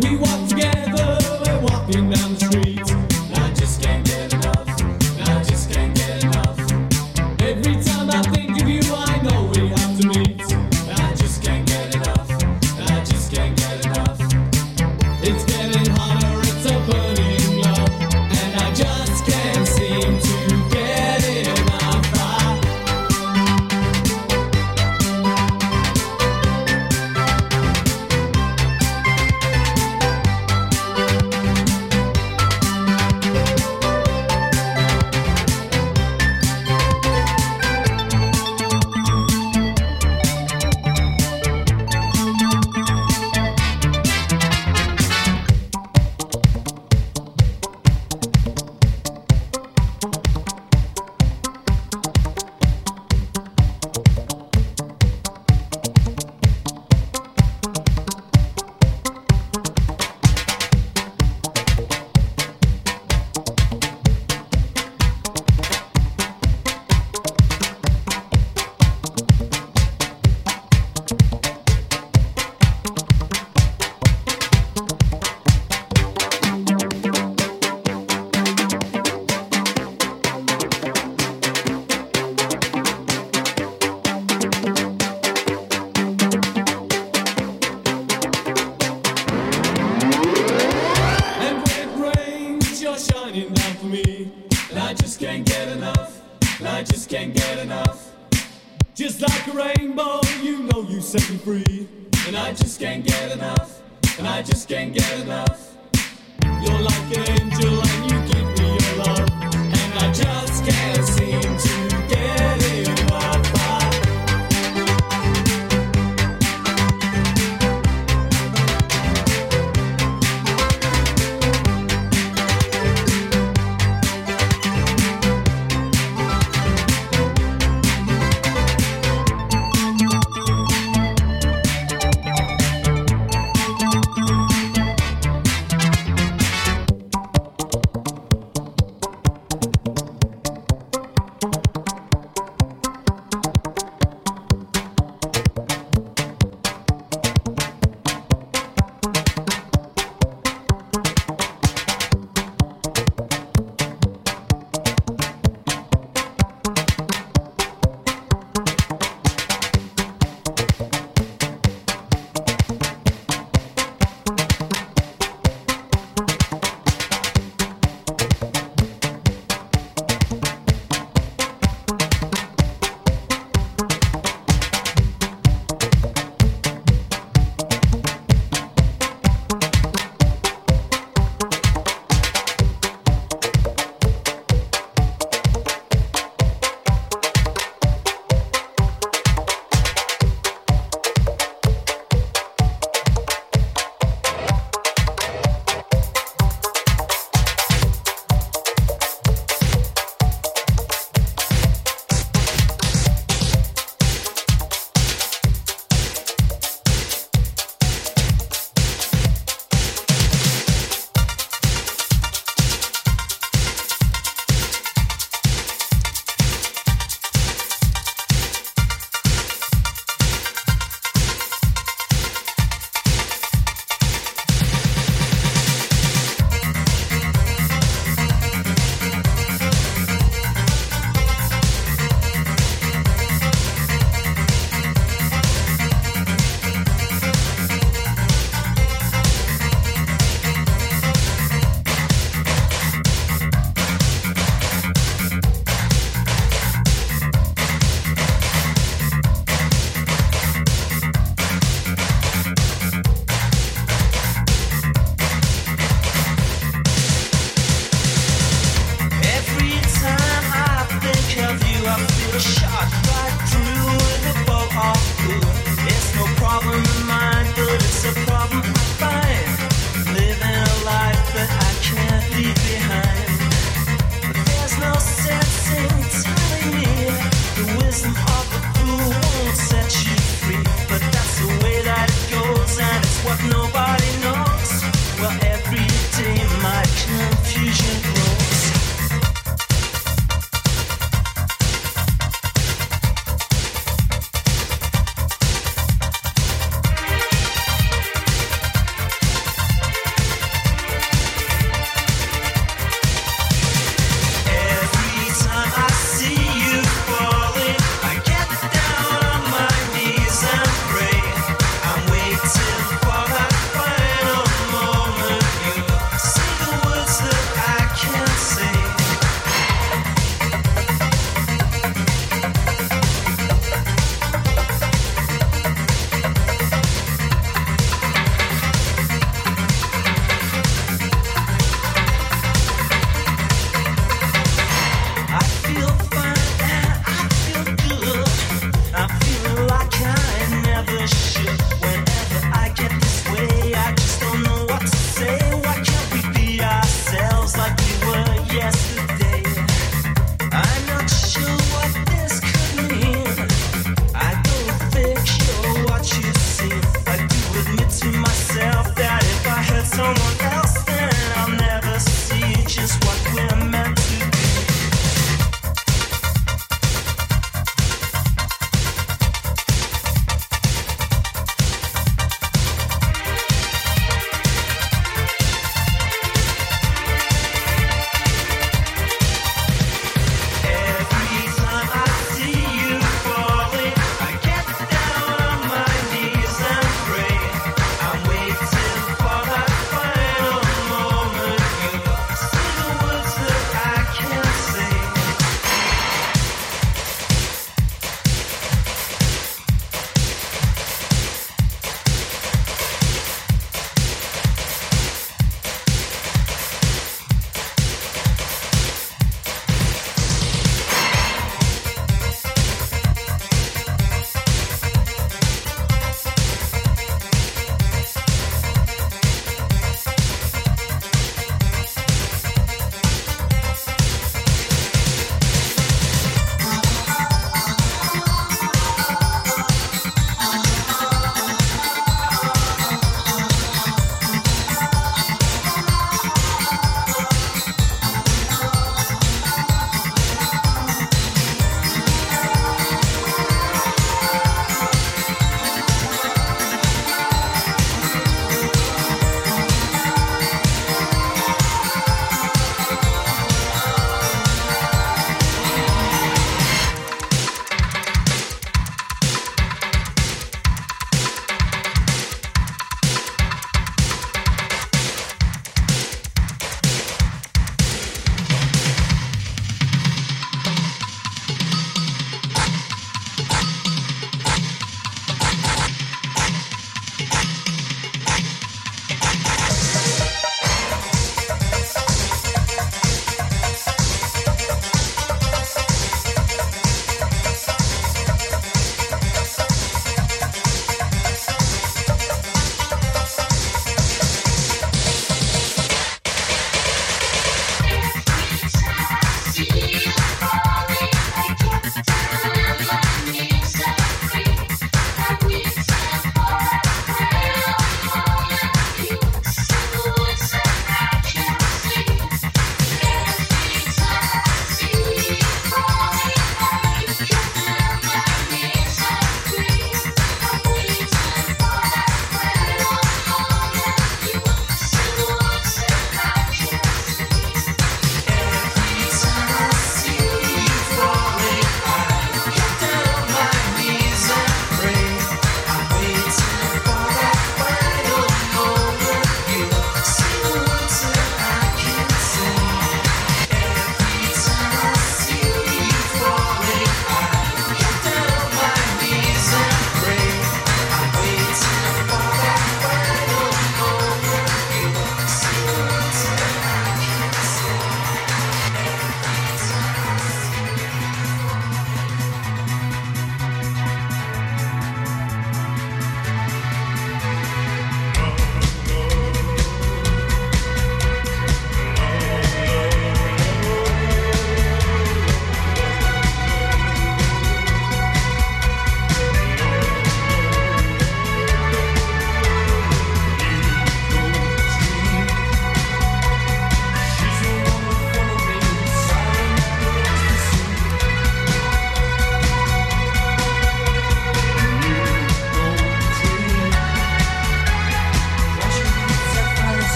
We walk together, we're walking down the street.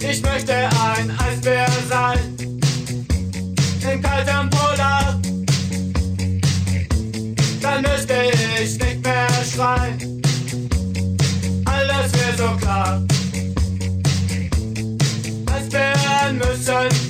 Ich möchte ein Eisbär sein. Im kalten Polar. Dann müsste ich nicht mehr schreien. Alles wäre so klar. Eisbären müssen